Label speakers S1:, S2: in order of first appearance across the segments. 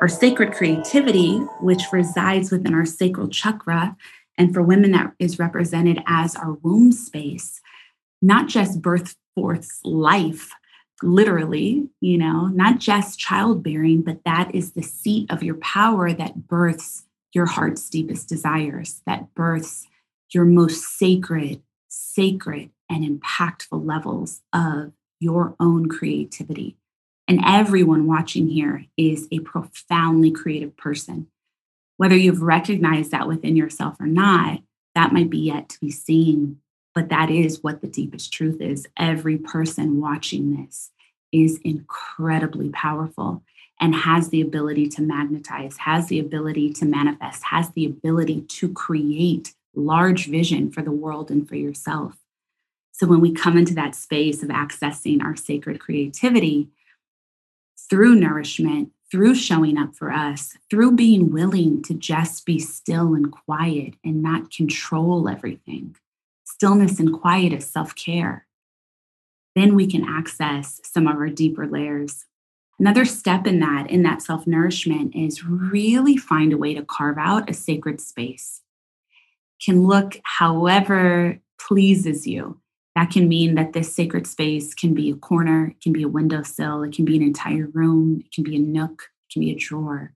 S1: Our sacred creativity, which resides within our sacral chakra, and for women, that is represented as our womb space, not just birth forth life, literally, you know, not just childbearing, but that is the seat of your power that births your heart's deepest desires, that births your most sacred, sacred, and impactful levels of your own creativity. And everyone watching here is a profoundly creative person. Whether you've recognized that within yourself or not, that might be yet to be seen. But that is what the deepest truth is. Every person watching this is incredibly powerful and has the ability to magnetize, has the ability to manifest, has the ability to create large vision for the world and for yourself. So when we come into that space of accessing our sacred creativity through nourishment, through showing up for us, through being willing to just be still and quiet and not control everything, stillness and quiet is self care. Then we can access some of our deeper layers. Another step in that, in that self nourishment, is really find a way to carve out a sacred space. Can look however pleases you. That can mean that this sacred space can be a corner, it can be a windowsill, it can be an entire room, it can be a nook, it can be a drawer.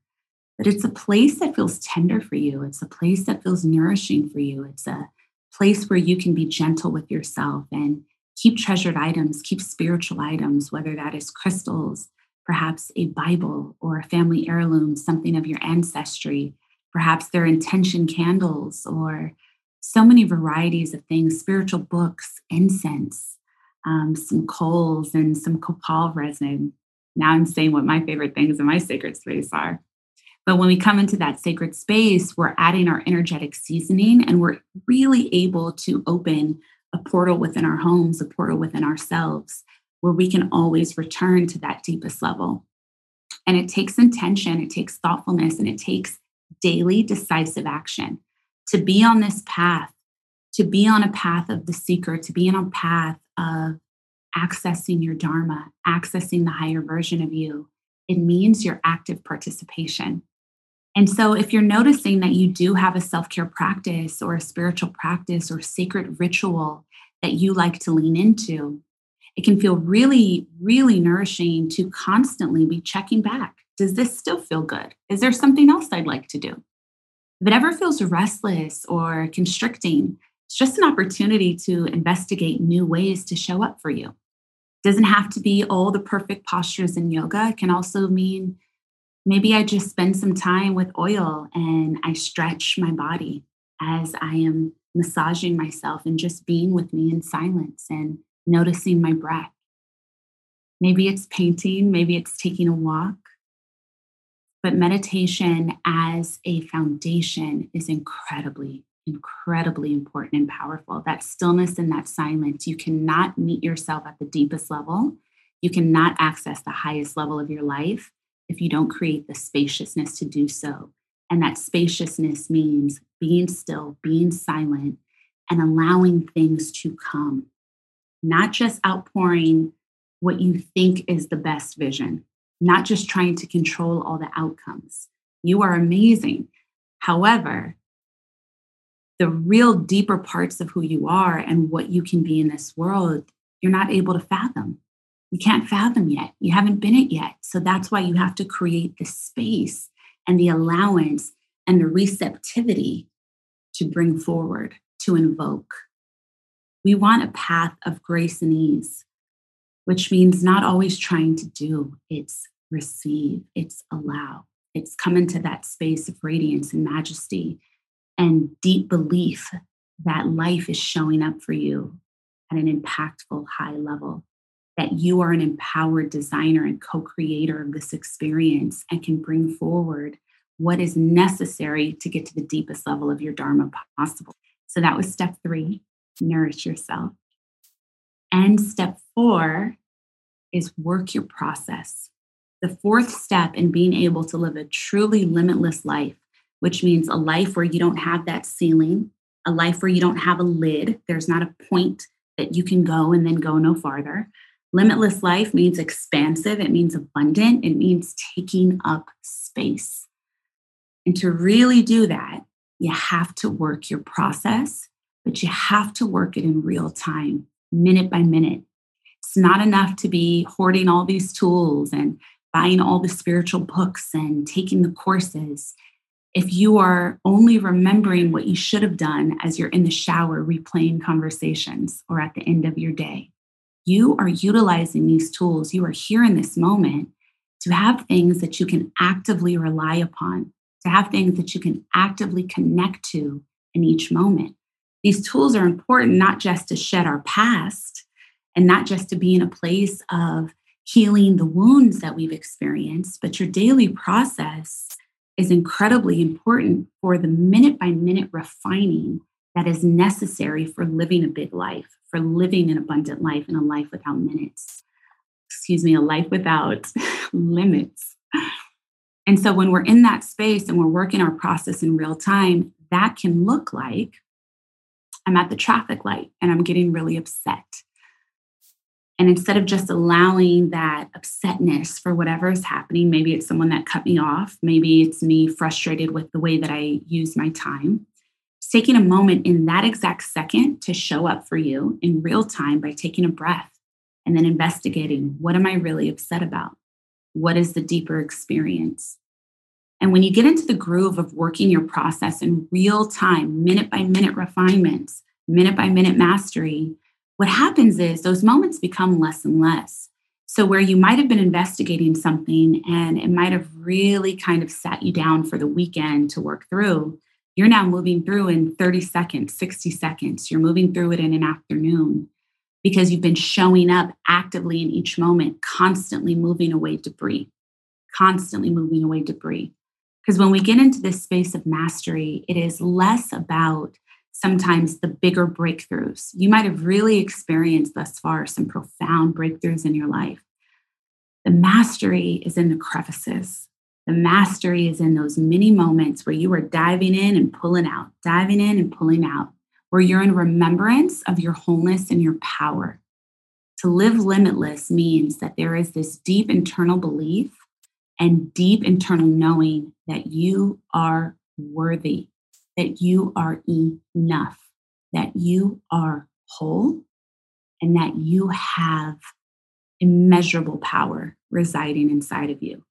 S1: But it's a place that feels tender for you. It's a place that feels nourishing for you. It's a place where you can be gentle with yourself and keep treasured items, keep spiritual items, whether that is crystals, perhaps a Bible or a family heirloom, something of your ancestry, perhaps they're intention candles or so many varieties of things, spiritual books, incense, um, some coals, and some copal resin. Now I'm saying what my favorite things in my sacred space are. But when we come into that sacred space, we're adding our energetic seasoning and we're really able to open a portal within our homes, a portal within ourselves, where we can always return to that deepest level. And it takes intention, it takes thoughtfulness, and it takes daily decisive action to be on this path, to be on a path of the seeker, to be on a path of accessing your Dharma, accessing the higher version of you. It means your active participation. And so, if you're noticing that you do have a self care practice or a spiritual practice or sacred ritual that you like to lean into, it can feel really, really nourishing to constantly be checking back. Does this still feel good? Is there something else I'd like to do? If it ever feels restless or constricting, it's just an opportunity to investigate new ways to show up for you. It doesn't have to be all the perfect postures in yoga. It can also mean maybe I just spend some time with oil and I stretch my body as I am massaging myself and just being with me in silence and noticing my breath. Maybe it's painting, maybe it's taking a walk. But meditation as a foundation is incredibly, incredibly important and powerful. That stillness and that silence, you cannot meet yourself at the deepest level. You cannot access the highest level of your life if you don't create the spaciousness to do so. And that spaciousness means being still, being silent, and allowing things to come, not just outpouring what you think is the best vision, not just trying to control all the outcomes. You are amazing. However, the real deeper parts of who you are and what you can be in this world, you're not able to fathom you can't fathom yet. You haven't been it yet. So that's why you have to create the space and the allowance and the receptivity to bring forward, to invoke. We want a path of grace and ease, which means not always trying to do, it's receive, it's allow, it's come into that space of radiance and majesty and deep belief that life is showing up for you at an impactful high level that you are an empowered designer and co creator of this experience and can bring forward what is necessary to get to the deepest level of your Dharma possible. So that was step three nourish yourself. And step four is work your process. The fourth step in being able to live a truly limitless life, which means a life where you don't have that ceiling, a life where you don't have a lid, there's not a point that you can go and then go no farther, Limitless life means expansive, it means abundant, it means taking up space. And to really do that, you have to work your process, but you have to work it in real time, minute by minute. It's not enough to be hoarding all these tools and buying all the spiritual books and taking the courses. If you are only remembering what you should have done as you're in the shower replaying conversations or at the end of your day, you are utilizing these tools. You are here in this moment to have things that you can actively rely upon to have things that you can actively connect to in each moment. These tools are important not just to shed our past and not just to be in a place of healing the wounds that we've experienced, but your daily process is incredibly important for the minute by minute refining that is necessary for living a big life, for living an abundant life and a life without minutes. Excuse me, a life without limits. And so when we're in that space and we're working our process in real time, that can look like I'm at the traffic light and I'm getting really upset. And instead of just allowing that upsetness for whatever is happening, maybe it's someone that cut me off, maybe it's me frustrated with the way that I use my time. It's taking a moment in that exact second to show up for you in real time by taking a breath and then investigating what am I really upset about? What is the deeper experience? And when you get into the groove of working your process in real time, minute by minute refinements, minute by minute mastery, what happens is those moments become less and less. So, where you might have been investigating something and it might have really kind of sat you down for the weekend to work through, you're now moving through in 30 seconds, 60 seconds. You're moving through it in an afternoon because you've been showing up actively in each moment, constantly moving away debris, constantly moving away debris. Because when we get into this space of mastery, it is less about sometimes the bigger breakthroughs. You might have really experienced thus far some profound breakthroughs in your life. The mastery is in the crevices. The mastery is in those mini moments where you are diving in and pulling out, diving in and pulling out where you're in remembrance of your wholeness and your power. To live limitless means that there is this deep internal belief and deep internal knowing that you are worthy, that you are enough, that you are whole, and that you have immeasurable power residing inside of you.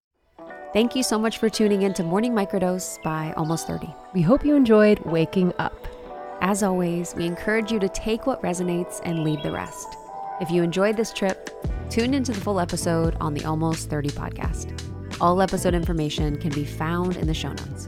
S2: Thank you so much for tuning in to Morning Microdose by Almost 30.
S3: We hope you enjoyed waking up.
S2: As always, we encourage you to take what resonates and leave the rest. If you enjoyed this trip, tune into the full episode on the Almost 30 podcast. All episode information can be found in the show notes.